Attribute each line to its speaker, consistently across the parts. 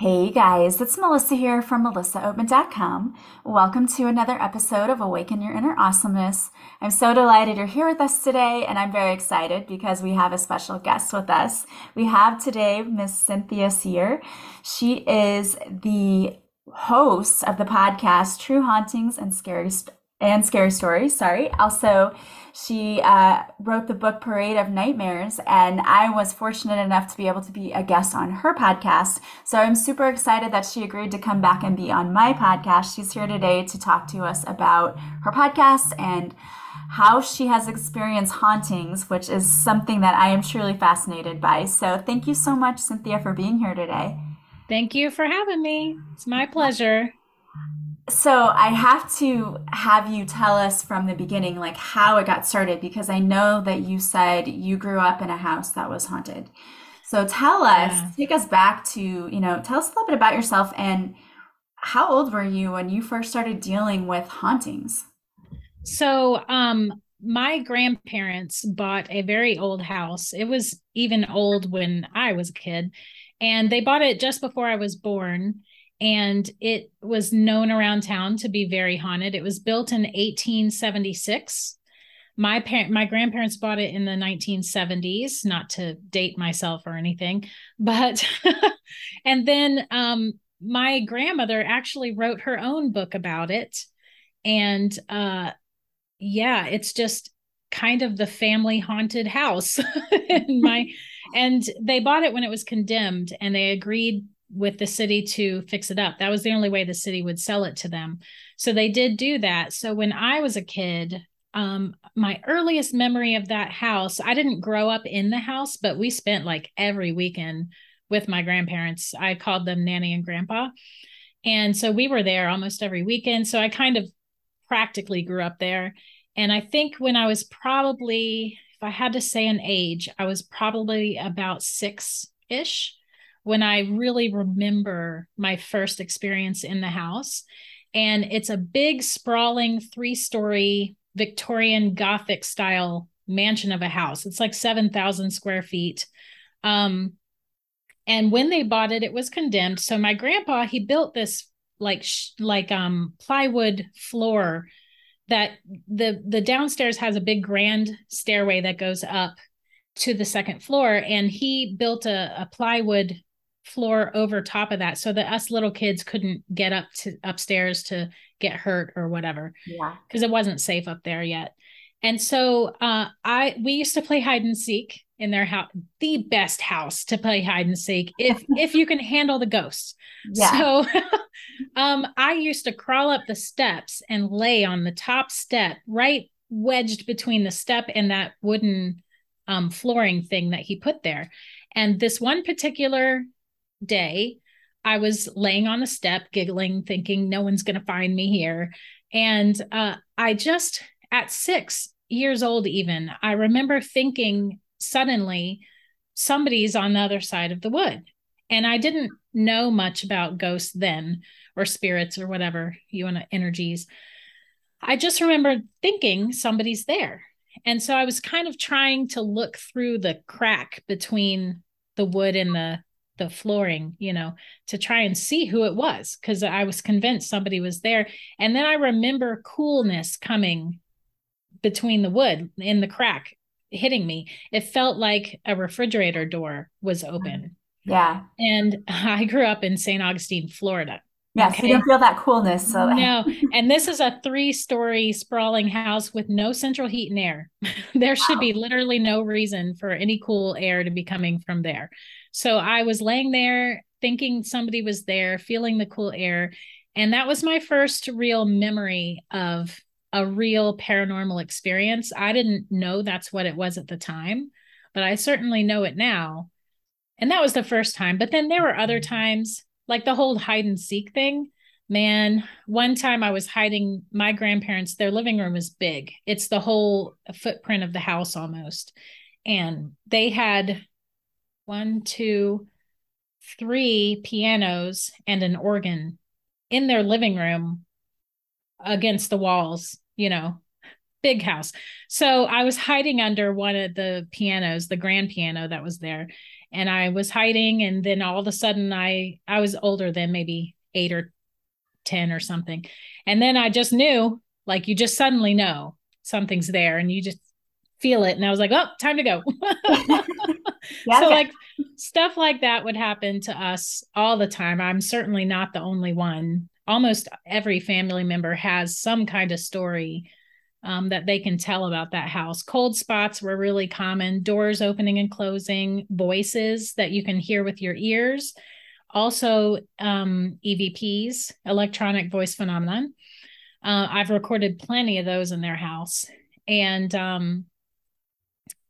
Speaker 1: Hey guys, it's Melissa here from melissaoatman.com. Welcome to another episode of Awaken Your Inner Awesomeness. I'm so delighted you're here with us today, and I'm very excited because we have a special guest with us. We have today Miss Cynthia Cyr. She is the host of the podcast True Hauntings and Scary and Scary Stories. Sorry. Also, she uh, wrote the book Parade of Nightmares, and I was fortunate enough to be able to be a guest on her podcast. So I'm super excited that she agreed to come back and be on my podcast. She's here today to talk to us about her podcast and how she has experienced hauntings, which is something that I am truly fascinated by. So thank you so much, Cynthia, for being here today.
Speaker 2: Thank you for having me. It's my pleasure.
Speaker 1: So I have to have you tell us from the beginning, like how it got started, because I know that you said you grew up in a house that was haunted. So tell us, yeah. take us back to, you know, tell us a little bit about yourself and how old were you when you first started dealing with hauntings?
Speaker 2: So, um, my grandparents bought a very old house. It was even old when I was a kid, and they bought it just before I was born and it was known around town to be very haunted. It was built in 1876. My parent, my grandparents bought it in the 1970s. Not to date myself or anything, but and then um, my grandmother actually wrote her own book about it, and uh, yeah, it's just kind of the family haunted house in my and they bought it when it was condemned and they agreed with the city to fix it up. That was the only way the city would sell it to them. So they did do that. So when I was a kid, um, my earliest memory of that house, I didn't grow up in the house, but we spent like every weekend with my grandparents. I called them Nanny and Grandpa. And so we were there almost every weekend. So I kind of practically grew up there. And I think when I was probably, if I had to say an age, I was probably about six ish when I really remember my first experience in the house. And it's a big, sprawling, three story Victorian Gothic style mansion of a house. It's like 7,000 square feet. Um, and when they bought it, it was condemned. So my grandpa, he built this like like um plywood floor that the the downstairs has a big grand stairway that goes up to the second floor and he built a, a plywood floor over top of that so that us little kids couldn't get up to upstairs to get hurt or whatever.
Speaker 1: Yeah.
Speaker 2: Because it wasn't safe up there yet. And so uh I we used to play hide and seek in their house, the best house to play hide and seek if if you can handle the ghosts. Yeah. So um I used to crawl up the steps and lay on the top step right wedged between the step and that wooden um flooring thing that he put there. And this one particular day, I was laying on the step, giggling, thinking, no one's going to find me here. And uh, I just, at six years old, even, I remember thinking suddenly, somebody's on the other side of the wood. And I didn't know much about ghosts then, or spirits, or whatever you want to energies. I just remember thinking somebody's there. And so I was kind of trying to look through the crack between the wood and the the flooring, you know, to try and see who it was because I was convinced somebody was there. And then I remember coolness coming between the wood in the crack hitting me. It felt like a refrigerator door was open. Mm-hmm.
Speaker 1: Yeah.
Speaker 2: And I grew up in St. Augustine, Florida.
Speaker 1: Yeah, okay. you don't feel that coolness. So
Speaker 2: no, and this is a three-story sprawling house with no central heat and air. there should be literally no reason for any cool air to be coming from there. So I was laying there thinking somebody was there, feeling the cool air. And that was my first real memory of a real paranormal experience. I didn't know that's what it was at the time, but I certainly know it now. And that was the first time. But then there were other mm-hmm. times, like the whole hide and seek thing. Man, one time I was hiding my grandparents, their living room is big. It's the whole footprint of the house almost. And they had one, two, three pianos and an organ in their living room against the walls, you know, big house. So I was hiding under one of the pianos, the grand piano that was there. and I was hiding and then all of a sudden I I was older than maybe 8 or 10 or something. And then I just knew like you just suddenly know something's there and you just feel it and I was like, "Oh, time to go." yeah, so like stuff like that would happen to us all the time. I'm certainly not the only one. Almost every family member has some kind of story um, that they can tell about that house. Cold spots were really common, doors opening and closing, voices that you can hear with your ears. Also, um, EVPs, electronic voice phenomenon. Uh, I've recorded plenty of those in their house. And um,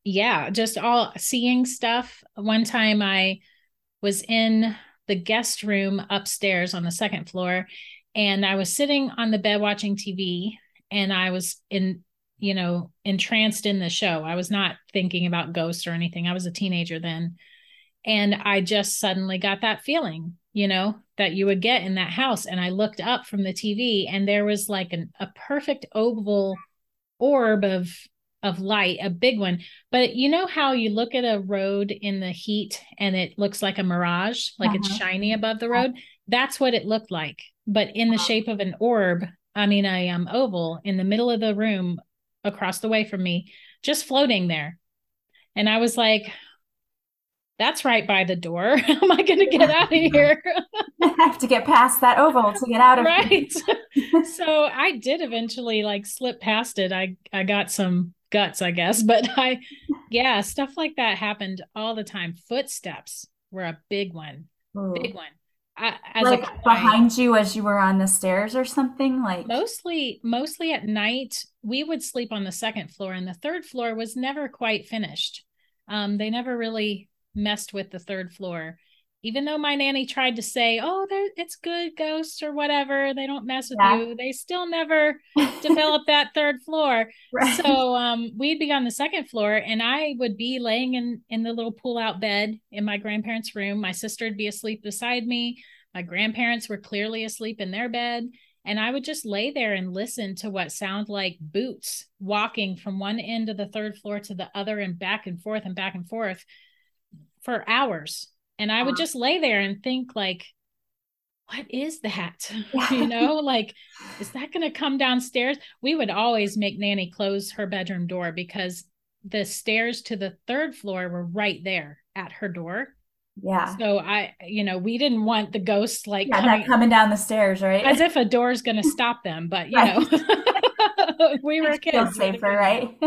Speaker 2: yeah, just all seeing stuff. One time I was in the guest room upstairs on the second floor and I was sitting on the bed watching TV and I was in, you know, entranced in the show. I was not thinking about ghosts or anything. I was a teenager then. And I just suddenly got that feeling, you know, that you would get in that house. And I looked up from the TV and there was like an, a perfect oval orb of of light, a big one. But you know how you look at a road in the heat and it looks like a mirage, like uh-huh. it's shiny above the road? That's what it looked like, but in the shape of an orb I mean, a um, oval in the middle of the room across the way from me, just floating there. And I was like, that's right by the door. How am I going to get out of here?
Speaker 1: I have to get past that oval to get out of
Speaker 2: right. so I did eventually like slip past it. I I got some guts, I guess, but I yeah, stuff like that happened all the time. Footsteps were a big one. Ooh. Big one
Speaker 1: as like behind you as you were on the stairs or something like
Speaker 2: mostly mostly at night we would sleep on the second floor and the third floor was never quite finished um, they never really messed with the third floor even though my nanny tried to say oh it's good ghosts or whatever they don't mess with yeah. you they still never develop that third floor. Right. so um, we'd be on the second floor and i would be laying in in the little pull out bed in my grandparents room. My sister would be asleep beside me. My grandparents were clearly asleep in their bed. And I would just lay there and listen to what sound like boots walking from one end of the third floor to the other and back and forth and back and forth for hours and i would mm. just lay there and think like what is that? You know like is that going to come downstairs? We would always make nanny close her bedroom door because the stairs to the third floor were right there at her door.
Speaker 1: Yeah.
Speaker 2: So i you know we didn't want the ghosts like
Speaker 1: yeah, coming, coming down the stairs right?
Speaker 2: as if a door's going to stop them but you know we were kids Feel
Speaker 1: safer right?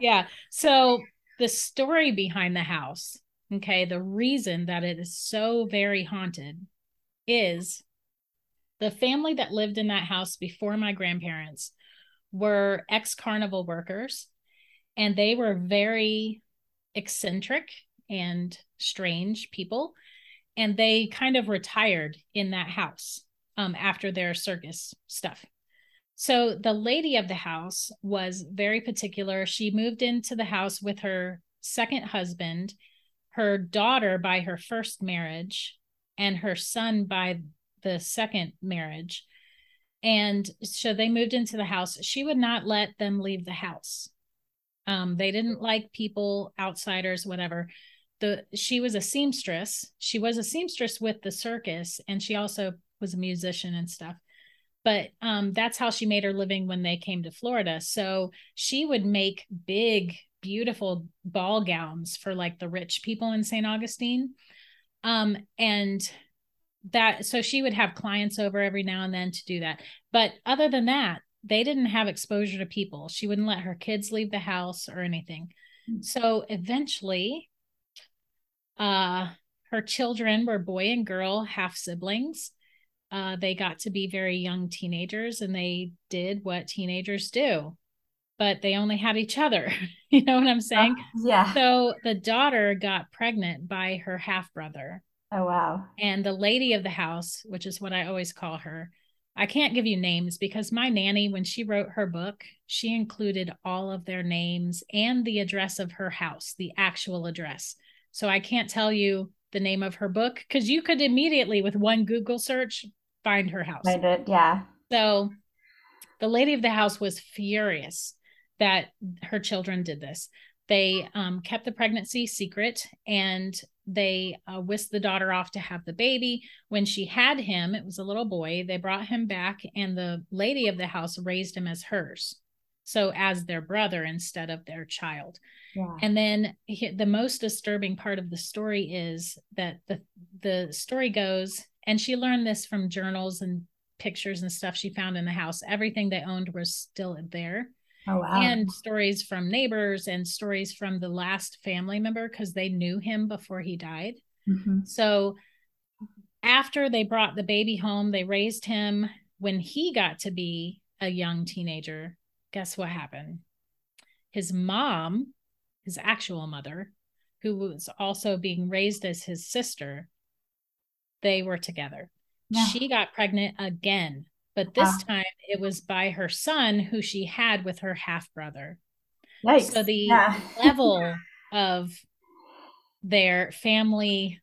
Speaker 2: Yeah. So the story behind the house Okay. The reason that it is so very haunted is the family that lived in that house before my grandparents were ex carnival workers and they were very eccentric and strange people. And they kind of retired in that house um, after their circus stuff. So the lady of the house was very particular. She moved into the house with her second husband her daughter by her first marriage and her son by the second marriage. And so they moved into the house. She would not let them leave the house. Um, they didn't like people, outsiders, whatever. The she was a seamstress. She was a seamstress with the circus, and she also was a musician and stuff. But um, that's how she made her living when they came to Florida. So she would make big beautiful ball gowns for like the rich people in St. Augustine. Um, and that so she would have clients over every now and then to do that. But other than that, they didn't have exposure to people. She wouldn't let her kids leave the house or anything. Mm-hmm. So eventually, uh, her children were boy and girl, half siblings. Uh, they got to be very young teenagers and they did what teenagers do but they only had each other. you know what I'm saying?
Speaker 1: Uh, yeah.
Speaker 2: So the daughter got pregnant by her half brother.
Speaker 1: Oh, wow.
Speaker 2: And the lady of the house, which is what I always call her, I can't give you names because my nanny, when she wrote her book, she included all of their names and the address of her house, the actual address. So I can't tell you the name of her book because you could immediately, with one Google search, find her house.
Speaker 1: Find it, yeah.
Speaker 2: So the lady of the house was furious that her children did this. They um, kept the pregnancy secret and they uh, whisked the daughter off to have the baby. When she had him, it was a little boy. They brought him back, and the lady of the house raised him as hers. So, as their brother instead of their child. Yeah. And then he, the most disturbing part of the story is that the the story goes, and she learned this from journals and pictures and stuff she found in the house. Everything they owned was still there. Oh, wow. And stories from neighbors and stories from the last family member because they knew him before he died. Mm-hmm. So after they brought the baby home, they raised him. When he got to be a young teenager, guess what happened? His mom, his actual mother, who was also being raised as his sister, they were together. Yeah. She got pregnant again but this wow. time it was by her son who she had with her half brother. Nice. So the yeah. level of their family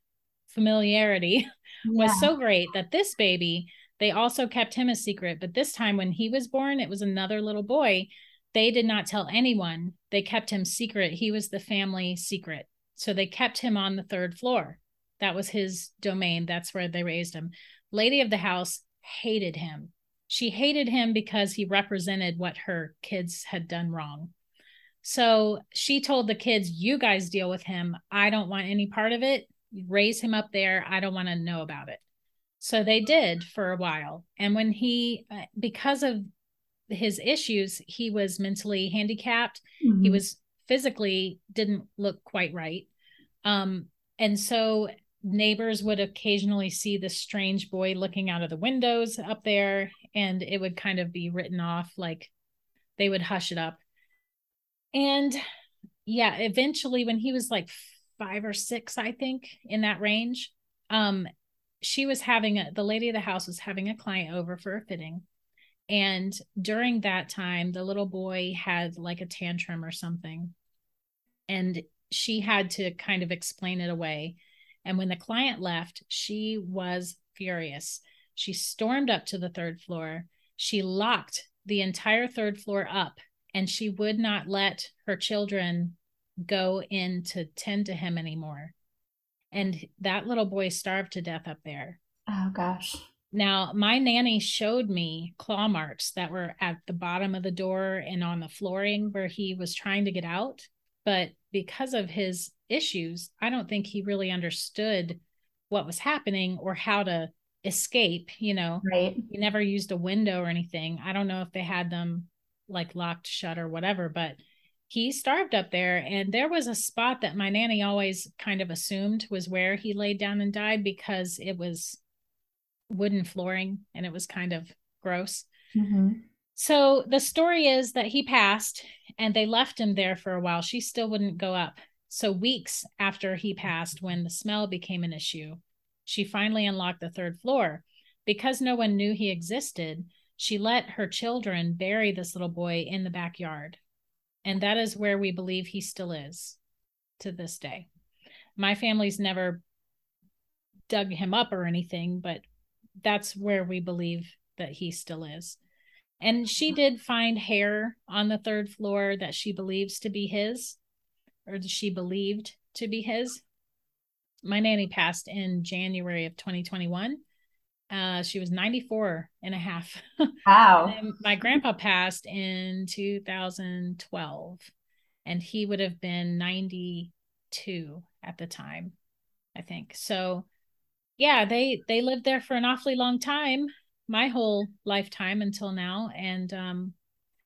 Speaker 2: familiarity was yeah. so great that this baby, they also kept him a secret. But this time when he was born, it was another little boy. They did not tell anyone. They kept him secret. He was the family secret. So they kept him on the third floor. That was his domain. That's where they raised him. Lady of the house hated him she hated him because he represented what her kids had done wrong. So she told the kids, You guys deal with him. I don't want any part of it. Raise him up there. I don't want to know about it. So they did for a while. And when he, uh, because of his issues, he was mentally handicapped. Mm-hmm. He was physically didn't look quite right. Um, and so neighbors would occasionally see this strange boy looking out of the windows up there and it would kind of be written off like they would hush it up. And yeah eventually when he was like five or six i think in that range um she was having a the lady of the house was having a client over for a fitting. And during that time the little boy had like a tantrum or something. And she had to kind of explain it away and when the client left, she was furious. She stormed up to the third floor. She locked the entire third floor up and she would not let her children go in to tend to him anymore. And that little boy starved to death up there.
Speaker 1: Oh, gosh.
Speaker 2: Now, my nanny showed me claw marks that were at the bottom of the door and on the flooring where he was trying to get out. But because of his issues, I don't think he really understood what was happening or how to escape, you know.
Speaker 1: Right.
Speaker 2: He never used a window or anything. I don't know if they had them like locked shut or whatever, but he starved up there and there was a spot that my nanny always kind of assumed was where he laid down and died because it was wooden flooring and it was kind of gross. Mm-hmm. So the story is that he passed and they left him there for a while. She still wouldn't go up. So, weeks after he passed, when the smell became an issue, she finally unlocked the third floor. Because no one knew he existed, she let her children bury this little boy in the backyard. And that is where we believe he still is to this day. My family's never dug him up or anything, but that's where we believe that he still is. And she did find hair on the third floor that she believes to be his or she believed to be his. My nanny passed in January of 2021. Uh, she was 94 and a half.
Speaker 1: Wow.
Speaker 2: my grandpa passed in 2012, and he would have been 92 at the time, I think. So, yeah, they they lived there for an awfully long time, my whole lifetime until now, and um,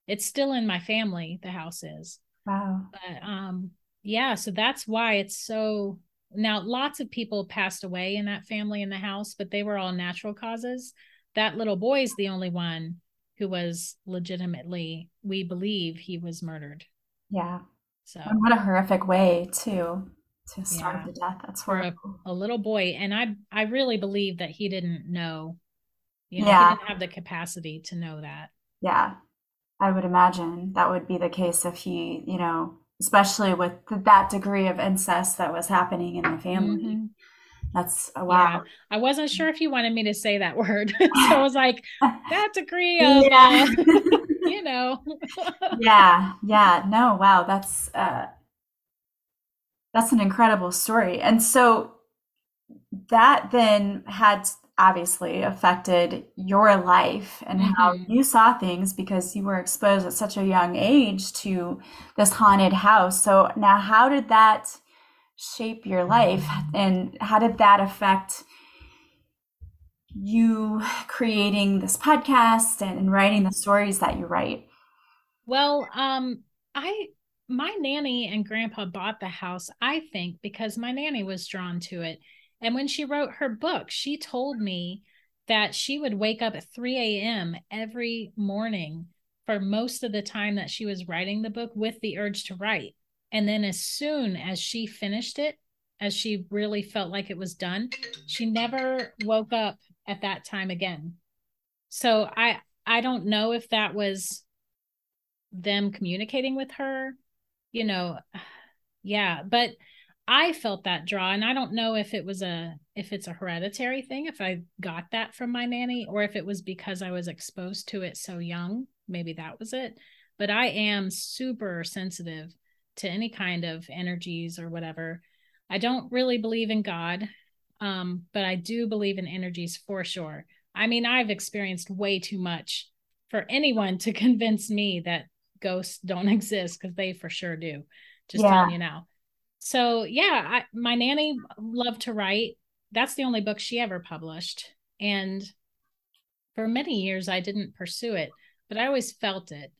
Speaker 2: it's still in my family. The house is.
Speaker 1: Wow.
Speaker 2: But um, yeah so that's why it's so now lots of people passed away in that family in the house but they were all natural causes. That little boy is the only one who was legitimately we believe he was murdered.
Speaker 1: Yeah. So. And what a horrific way to to starve yeah. to death. That's for
Speaker 2: a, a, little boy and i i really believe that he didn't know you know yeah. he didn't have the capacity to know that.
Speaker 1: Yeah. I would imagine that would be the case if he you know especially with that degree of incest that was happening in the family. Mm-hmm. That's a wow. Yeah.
Speaker 2: I wasn't sure if you wanted me to say that word. so I was like, that degree of, yeah. uh, you know.
Speaker 1: yeah. Yeah. No, wow. That's, uh, That's an incredible story. And so that then had obviously affected your life and mm-hmm. how you saw things because you were exposed at such a young age to this haunted house. So now how did that shape your life and how did that affect you creating this podcast and writing the stories that you write?
Speaker 2: Well, um I my nanny and grandpa bought the house, I think, because my nanny was drawn to it. And when she wrote her book, she told me that she would wake up at 3 a.m. every morning for most of the time that she was writing the book with the urge to write. And then as soon as she finished it, as she really felt like it was done, she never woke up at that time again. So I I don't know if that was them communicating with her, you know, yeah, but I felt that draw and I don't know if it was a if it's a hereditary thing if I got that from my nanny or if it was because I was exposed to it so young maybe that was it. But I am super sensitive to any kind of energies or whatever. I don't really believe in God um but I do believe in energies for sure. I mean I've experienced way too much for anyone to convince me that ghosts don't exist because they for sure do just yeah. telling you now so yeah I, my nanny loved to write. That's the only book she ever published. And for many years i didn't pursue it but i always felt it.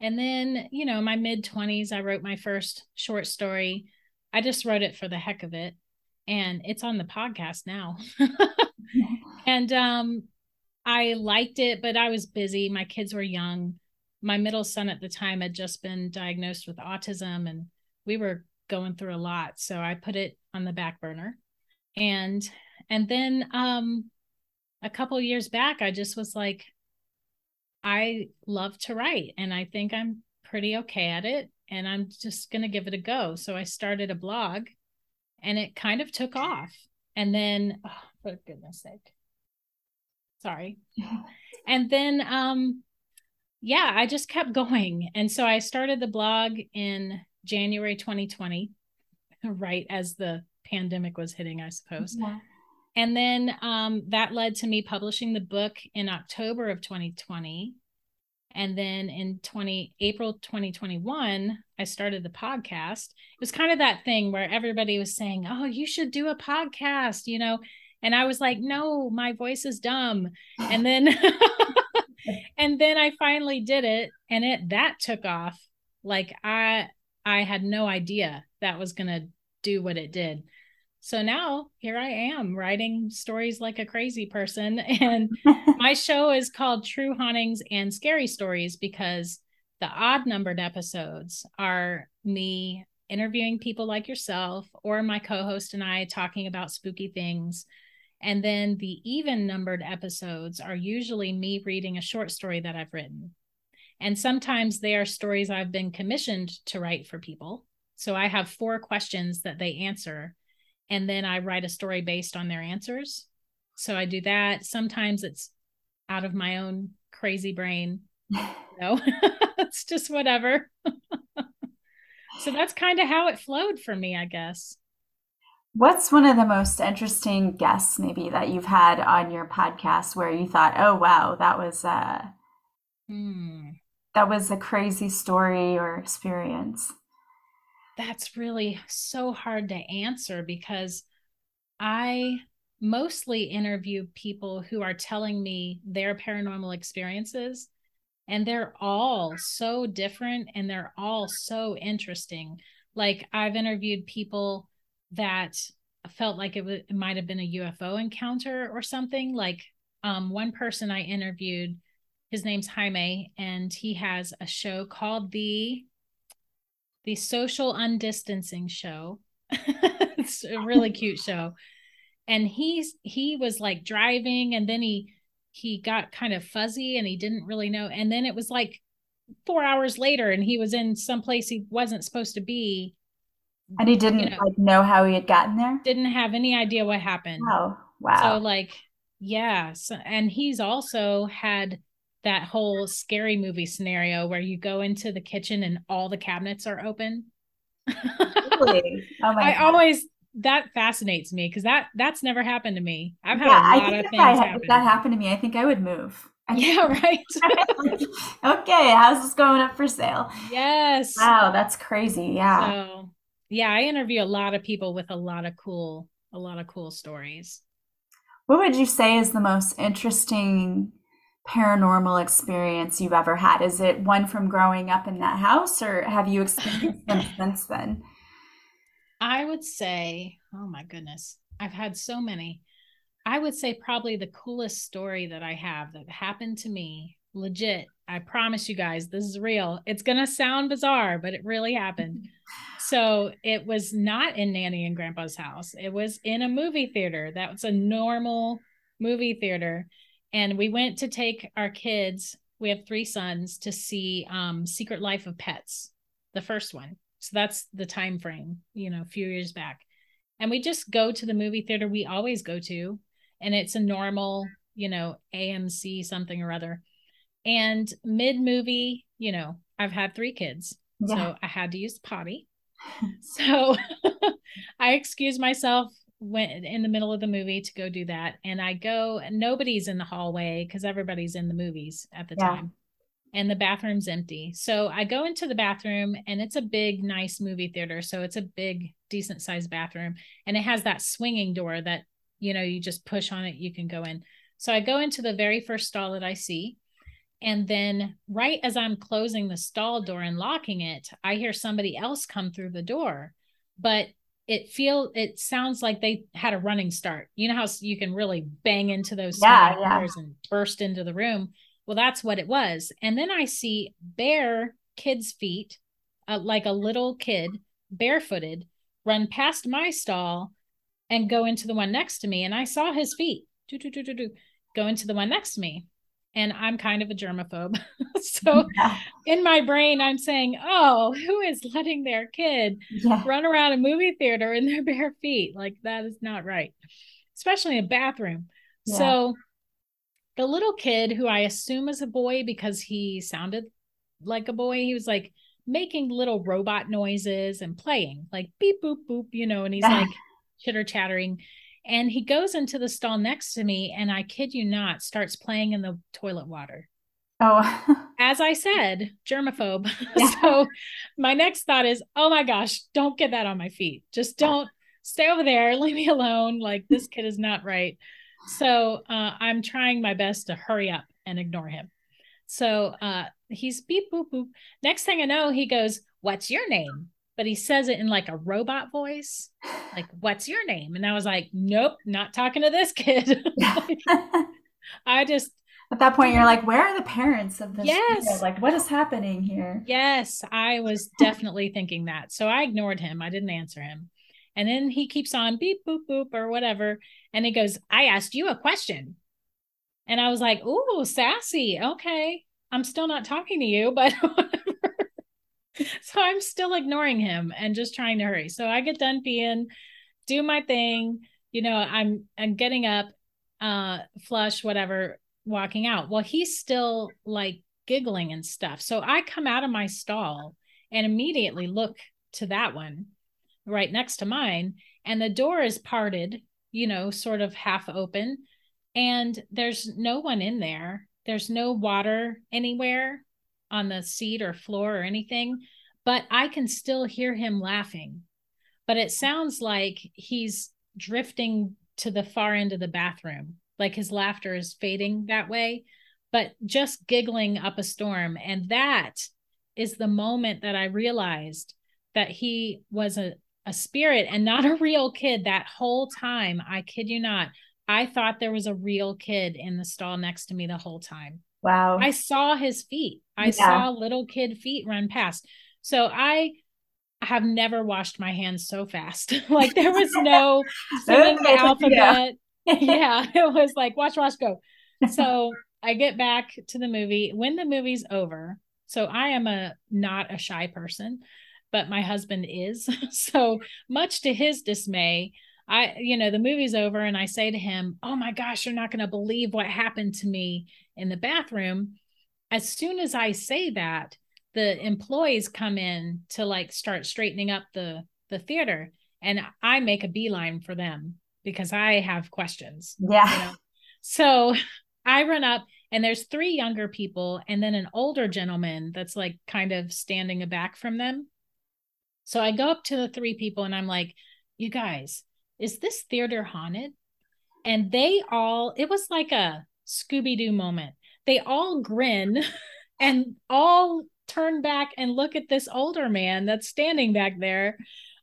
Speaker 2: And then you know my mid 20s i wrote my first short story. I just wrote it for the heck of it. And it's on the podcast now. And um i liked it but i was busy. My kids were young. My middle son at the time had just been diagnosed with autism and we were going through a lot so i put it on the back burner. And and then um a couple years back i just was like i love to write and i think i'm pretty okay at it and i'm just going to give it a go. So i started a blog and it kind of took off. And then oh, for goodness sake. Sorry. And then um yeah i just kept going. And so i started the blog in January 2020, right as the pandemic was hitting, I suppose. Yeah. And then um, that led to me publishing the book in October of 2020. And then in 20 April 2021, I started the podcast. It was kind of that thing where everybody was saying, "Oh, you should do a podcast," you know. And I was like, "No, my voice is dumb." And then and then I finally did it and it that took off. Like I I had no idea that was going to do what it did. So now here I am writing stories like a crazy person. And my show is called True Hauntings and Scary Stories because the odd numbered episodes are me interviewing people like yourself or my co host and I talking about spooky things. And then the even numbered episodes are usually me reading a short story that I've written. And sometimes they are stories I've been commissioned to write for people. So I have four questions that they answer, and then I write a story based on their answers. So I do that. Sometimes it's out of my own crazy brain. no, it's just whatever. so that's kind of how it flowed for me, I guess.
Speaker 1: What's one of the most interesting guests maybe that you've had on your podcast where you thought, "Oh wow, that was uh hmm that was a crazy story or experience?
Speaker 2: That's really so hard to answer because I mostly interview people who are telling me their paranormal experiences and they're all so different and they're all so interesting like i've interviewed people that felt like it, w- it might have been a ufo encounter or something like um, one person i interviewed his name's Jaime, and he has a show called the the Social Undistancing Show. it's a really cute show, and he's he was like driving, and then he he got kind of fuzzy, and he didn't really know, and then it was like four hours later, and he was in some place he wasn't supposed to be.
Speaker 1: And he didn't you know, like know how he had gotten there.
Speaker 2: Didn't have any idea what happened.
Speaker 1: Oh, wow.
Speaker 2: So like, yeah. So, and he's also had that whole scary movie scenario where you go into the kitchen and all the cabinets are open. really? Oh my I God. always that fascinates me because that that's never happened to me. I've had yeah, a lot of things
Speaker 1: happen. If that happened to me, I think I would move.
Speaker 2: yeah, right.
Speaker 1: okay, how's this going up for sale?
Speaker 2: Yes.
Speaker 1: Wow, that's crazy. Yeah.
Speaker 2: So, yeah, I interview a lot of people with a lot of cool, a lot of cool stories.
Speaker 1: What would you say is the most interesting paranormal experience you've ever had? Is it one from growing up in that house, or have you experienced them since then?
Speaker 2: I would say, oh my goodness, I've had so many. I would say probably the coolest story that I have that happened to me, legit. I promise you guys, this is real. It's going to sound bizarre, but it really happened. so it was not in Nanny and Grandpa's house, it was in a movie theater. That was a normal movie theater. And we went to take our kids, we have three sons, to see um, Secret Life of Pets, the first one. So that's the time frame, you know, a few years back. And we just go to the movie theater we always go to and it's a normal, you know, AMC something or other. And mid movie, you know, I've had three kids. Yeah. So I had to use potty. so I excuse myself went in the middle of the movie to go do that and i go nobody's in the hallway because everybody's in the movies at the yeah. time and the bathroom's empty so i go into the bathroom and it's a big nice movie theater so it's a big decent sized bathroom and it has that swinging door that you know you just push on it you can go in so i go into the very first stall that i see and then right as i'm closing the stall door and locking it i hear somebody else come through the door but it feel it sounds like they had a running start you know how you can really bang into those yeah, yeah. and burst into the room well that's what it was and then i see bare kids feet uh, like a little kid barefooted run past my stall and go into the one next to me. And I saw his feet do, do, do, do, do, go into the one next to me. And I'm kind of a germaphobe. so yeah. in my brain, I'm saying, oh, who is letting their kid yeah. run around a movie theater in their bare feet? Like, that is not right, especially in a bathroom. Yeah. So the little kid, who I assume is a boy because he sounded like a boy, he was like making little robot noises and playing, like beep, boop, boop, you know, and he's like, chitter chattering. And he goes into the stall next to me, and I kid you not, starts playing in the toilet water.
Speaker 1: Oh,
Speaker 2: as I said, germaphobe. Yeah. so my next thought is, oh my gosh, don't get that on my feet. Just don't stay over there. Leave me alone. Like this kid is not right. So uh, I'm trying my best to hurry up and ignore him. So uh, he's beep boop boop. Next thing I know, he goes, "What's your name?" But he says it in like a robot voice, like, What's your name? And I was like, Nope, not talking to this kid. I just
Speaker 1: at that point you're like, Where are the parents of this? Yes. Kid? Like, what is happening here?
Speaker 2: Yes, I was definitely thinking that. So I ignored him. I didn't answer him. And then he keeps on beep boop boop or whatever. And he goes, I asked you a question. And I was like, Ooh, sassy. Okay. I'm still not talking to you, but so I'm still ignoring him and just trying to hurry. So I get done peeing, do my thing. You know, I'm I'm getting up, uh, flush, whatever, walking out. Well, he's still like giggling and stuff. So I come out of my stall and immediately look to that one right next to mine. And the door is parted, you know, sort of half open. And there's no one in there. There's no water anywhere on the seat or floor or anything, but I can still hear him laughing. But it sounds like he's drifting to the far end of the bathroom, like his laughter is fading that way, but just giggling up a storm. And that is the moment that I realized that he was a, a spirit and not a real kid that whole time. I kid you not. I thought there was a real kid in the stall next to me the whole time.
Speaker 1: Wow.
Speaker 2: I saw his feet. I yeah. saw little kid feet run past. So I have never washed my hands so fast. like there was no singing the alphabet. Yeah. yeah, it was like watch, watch, go. So I get back to the movie. When the movie's over, so I am a not a shy person, but my husband is. so much to his dismay, I, you know, the movie's over and I say to him, Oh my gosh, you're not going to believe what happened to me in the bathroom. As soon as I say that, the employees come in to like start straightening up the the theater and I make a beeline for them because I have questions.
Speaker 1: Yeah. You know?
Speaker 2: So I run up and there's three younger people and then an older gentleman that's like kind of standing back from them. So I go up to the three people and I'm like, "You guys, is this theater haunted?" And they all it was like a Scooby Doo moment. They all grin and all turn back and look at this older man that's standing back there.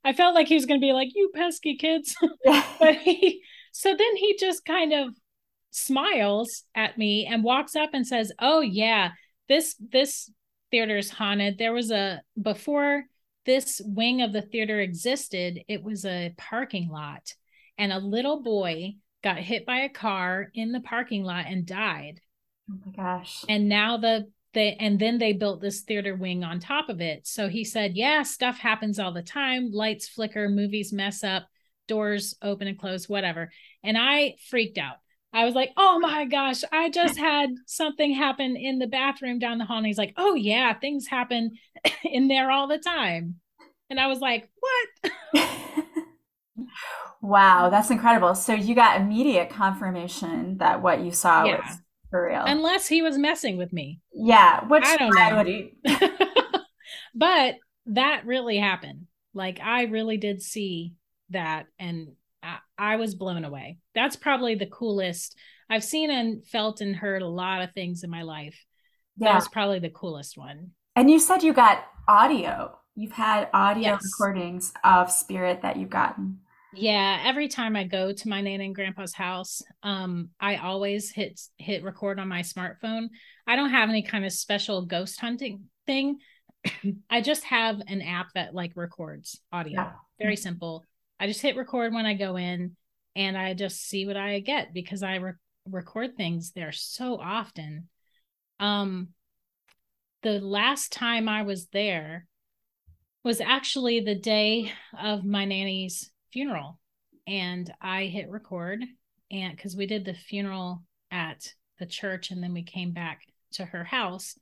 Speaker 2: I felt like he was going to be like, "You pesky kids," but he. So then he just kind of smiles at me and walks up and says, "Oh yeah, this this theater is haunted. There was a before this wing of the theater existed. It was a parking lot, and a little boy got hit by a car in the parking lot and died.
Speaker 1: Oh my gosh.
Speaker 2: And now the they and then they built this theater wing on top of it. So he said, "Yeah, stuff happens all the time. Lights flicker, movies mess up, doors open and close, whatever." And I freaked out. I was like, "Oh my gosh, I just had something happen in the bathroom down the hall." And he's like, "Oh yeah, things happen in there all the time." And I was like, "What?"
Speaker 1: wow, that's incredible. So you got immediate confirmation that what you saw yeah. was for real.
Speaker 2: Unless he was messing with me.
Speaker 1: Yeah, which I don't know.
Speaker 2: But that really happened. Like I really did see that and I, I was blown away. That's probably the coolest. I've seen and felt and heard a lot of things in my life. Yeah. That was probably the coolest one.
Speaker 1: And you said you got audio. You've had audio yes. recordings of spirit that you've gotten.
Speaker 2: Yeah, every time I go to my nana and grandpa's house, um, I always hit hit record on my smartphone. I don't have any kind of special ghost hunting thing. I just have an app that like records audio. Yeah. Very simple. I just hit record when I go in and I just see what I get because I re- record things there so often. Um the last time I was there was actually the day of my nanny's funeral and I hit record and because we did the funeral at the church and then we came back to her house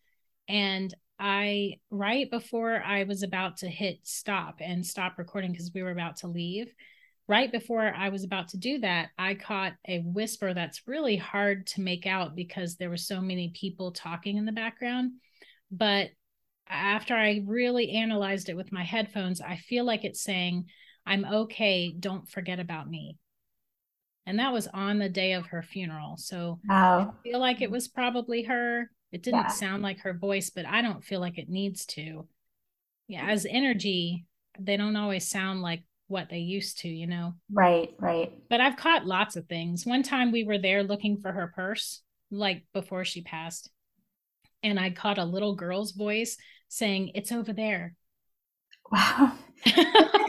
Speaker 2: and I right before I was about to hit stop and stop recording because we were about to leave right before I was about to do that I caught a whisper that's really hard to make out because there were so many people talking in the background but after I really analyzed it with my headphones I feel like it's saying I'm okay. Don't forget about me. And that was on the day of her funeral. So wow. I feel like it was probably her. It didn't yeah. sound like her voice, but I don't feel like it needs to. Yeah, mm-hmm. as energy, they don't always sound like what they used to, you know?
Speaker 1: Right, right.
Speaker 2: But I've caught lots of things. One time we were there looking for her purse, like before she passed. And I caught a little girl's voice saying, It's over there.
Speaker 1: Wow.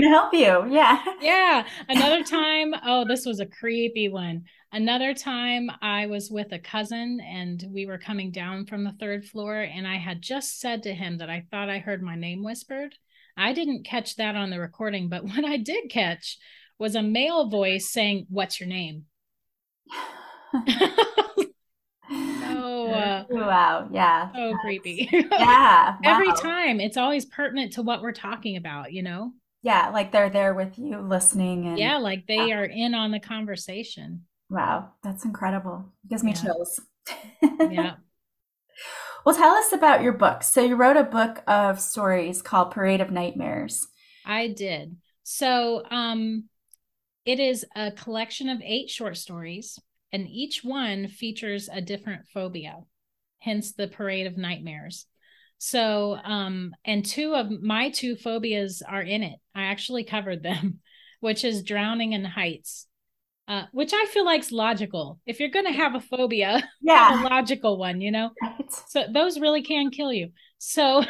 Speaker 1: trying to help you. Yeah.
Speaker 2: Yeah. Another time, oh, this was a creepy one. Another time I was with a cousin and we were coming down from the third floor and I had just said to him that I thought I heard my name whispered. I didn't catch that on the recording, but what I did catch was a male voice saying, "What's your name?"
Speaker 1: Oh, uh, wow. Yeah.
Speaker 2: So creepy.
Speaker 1: yeah.
Speaker 2: Wow. Every time it's always pertinent to what we're talking about, you know?
Speaker 1: Yeah, like they're there with you listening and
Speaker 2: Yeah, like they are in on the conversation.
Speaker 1: Wow, that's incredible. It gives me yeah. chills.
Speaker 2: yeah.
Speaker 1: Well, tell us about your book. So you wrote a book of stories called Parade of Nightmares.
Speaker 2: I did. So, um it is a collection of 8 short stories and each one features a different phobia. Hence the Parade of Nightmares. So, um, and two of my two phobias are in it. I actually covered them, which is drowning and heights. Uh, which I feel like's logical. If you're going to have a phobia, yeah, a logical one, you know. Right. So those really can kill you. So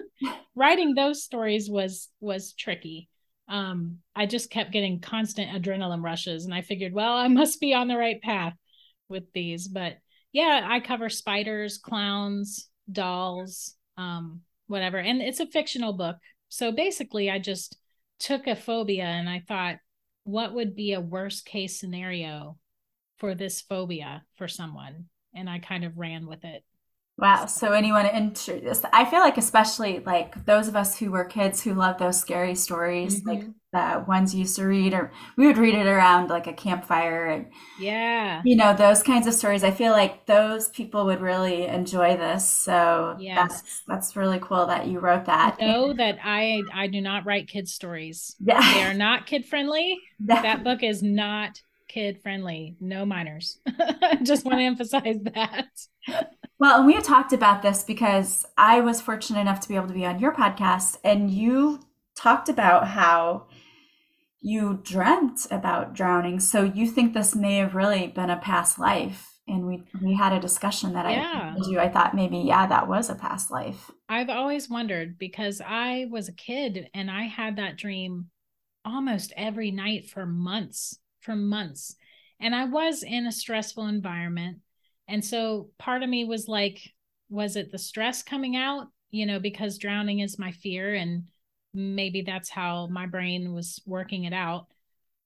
Speaker 2: writing those stories was was tricky. Um, I just kept getting constant adrenaline rushes, and I figured, well, I must be on the right path with these. But yeah, I cover spiders, clowns, dolls, um, whatever. And it's a fictional book. So basically, I just took a phobia and I thought, what would be a worst case scenario for this phobia for someone? And I kind of ran with it.
Speaker 1: Wow. So anyone into this, I feel like especially like those of us who were kids who love those scary stories, mm-hmm. like the ones you used to read, or we would read it around like a campfire and
Speaker 2: yeah,
Speaker 1: you know, those kinds of stories. I feel like those people would really enjoy this. So yes. that's that's really cool that you wrote that.
Speaker 2: Know that I I do not write kids stories. Yeah. They are not kid friendly. that book is not kid friendly. No minors. Just want to emphasize that.
Speaker 1: Well, and we had talked about this because I was fortunate enough to be able to be on your podcast, and you talked about how you dreamt about drowning. So you think this may have really been a past life. And we we had a discussion that yeah. I you. I thought maybe yeah, that was a past life.
Speaker 2: I've always wondered because I was a kid and I had that dream almost every night for months, for months. And I was in a stressful environment and so part of me was like, was it the stress coming out? You know, because drowning is my fear, and maybe that's how my brain was working it out.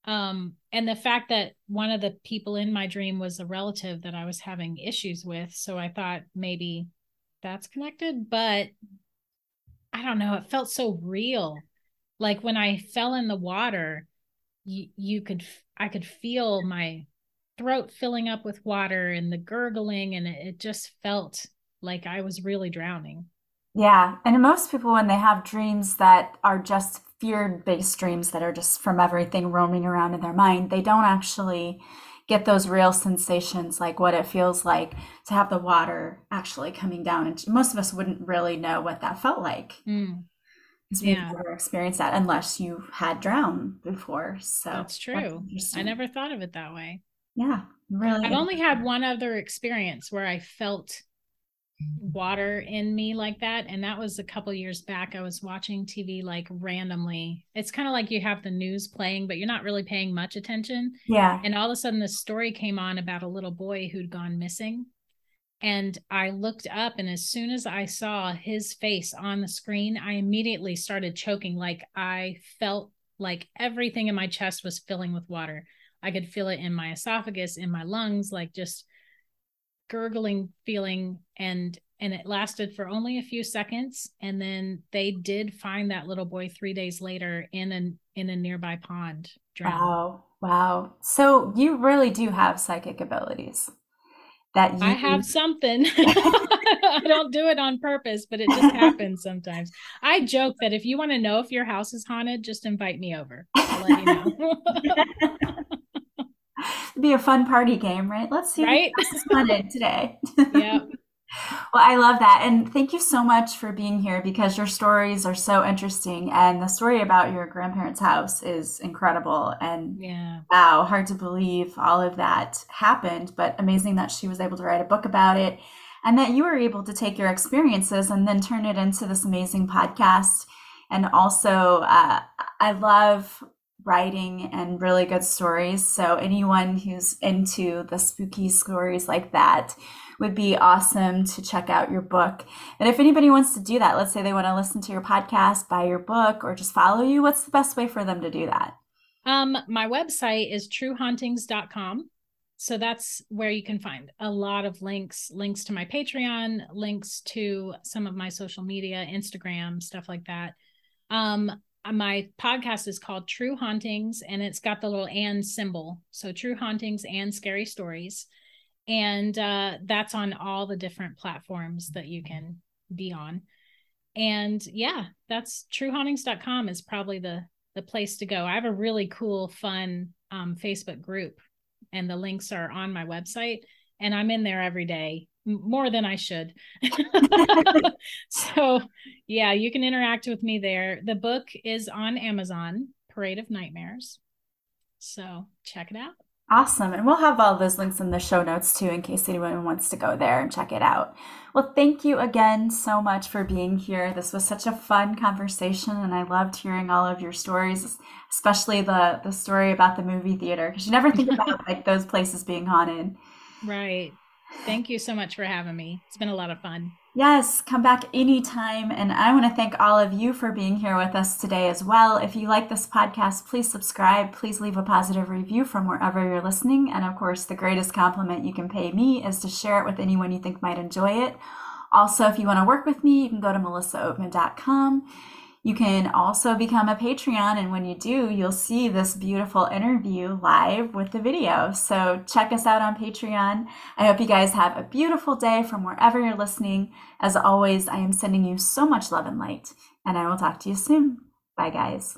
Speaker 2: Um, and the fact that one of the people in my dream was a relative that I was having issues with. So I thought maybe that's connected, but I don't know. It felt so real. Like when I fell in the water, you, you could, I could feel my throat filling up with water and the gurgling and it, it just felt like I was really drowning.
Speaker 1: Yeah. And most people, when they have dreams that are just fear based dreams that are just from everything roaming around in their mind, they don't actually get those real sensations like what it feels like to have the water actually coming down. And most of us wouldn't really know what that felt like. Mm. Because we've yeah. never experienced that unless you had drowned before. So
Speaker 2: that's true. That's I never thought of it that way.
Speaker 1: Yeah, really.
Speaker 2: I've only had one other experience where I felt water in me like that and that was a couple years back. I was watching tv like randomly. It's kind of like you have the news playing but you're not really paying much attention.
Speaker 1: Yeah.
Speaker 2: And all of a sudden this story came on about a little boy who'd gone missing. And i looked up and as soon as i saw his face on the screen i immediately started choking. Like i felt like everything in my chest was filling with water I could feel it in my esophagus, in my lungs, like just gurgling feeling and and it lasted for only a few seconds and then they did find that little boy 3 days later in an in a nearby pond
Speaker 1: drowned. Wow. Wow. So you really do have psychic abilities. That you
Speaker 2: I have something. I don't do it on purpose, but it just happens sometimes. I joke that if you want to know if your house is haunted, just invite me over. I'll let you know.
Speaker 1: It'd be a fun party game, right? Let's see
Speaker 2: right?
Speaker 1: who's haunted today.
Speaker 2: yeah.
Speaker 1: Well, I love that. And thank you so much for being here because your stories are so interesting. And the story about your grandparents' house is incredible. And
Speaker 2: yeah.
Speaker 1: wow, hard to believe all of that happened, but amazing that she was able to write a book about it and that you were able to take your experiences and then turn it into this amazing podcast. And also, uh, I love writing and really good stories. So anyone who's into the spooky stories like that would be awesome to check out your book. And if anybody wants to do that, let's say they want to listen to your podcast, buy your book, or just follow you, what's the best way for them to do that?
Speaker 2: Um, my website is truehauntings.com. So that's where you can find a lot of links, links to my Patreon, links to some of my social media, Instagram, stuff like that. Um, my podcast is called True Hauntings and it's got the little and symbol. So True Hauntings and Scary Stories. And uh, that's on all the different platforms that you can be on. And yeah, that's truehauntings.com is probably the the place to go. I have a really cool, fun um, Facebook group, and the links are on my website. And I'm in there every day more than I should. so, yeah, you can interact with me there. The book is on Amazon, Parade of Nightmares. So, check it out.
Speaker 1: Awesome. And we'll have all those links in the show notes too, in case anyone wants to go there and check it out. Well, thank you again so much for being here. This was such a fun conversation, and I loved hearing all of your stories, especially the the story about the movie theater, because you never think about like those places being haunted.
Speaker 2: Right. Thank you so much for having me. It's been a lot of fun.
Speaker 1: Yes, come back anytime. And I want to thank all of you for being here with us today as well. If you like this podcast, please subscribe. Please leave a positive review from wherever you're listening. And of course, the greatest compliment you can pay me is to share it with anyone you think might enjoy it. Also, if you want to work with me, you can go to melissaoatman.com. You can also become a Patreon, and when you do, you'll see this beautiful interview live with the video. So check us out on Patreon. I hope you guys have a beautiful day from wherever you're listening. As always, I am sending you so much love and light, and I will talk to you soon. Bye, guys.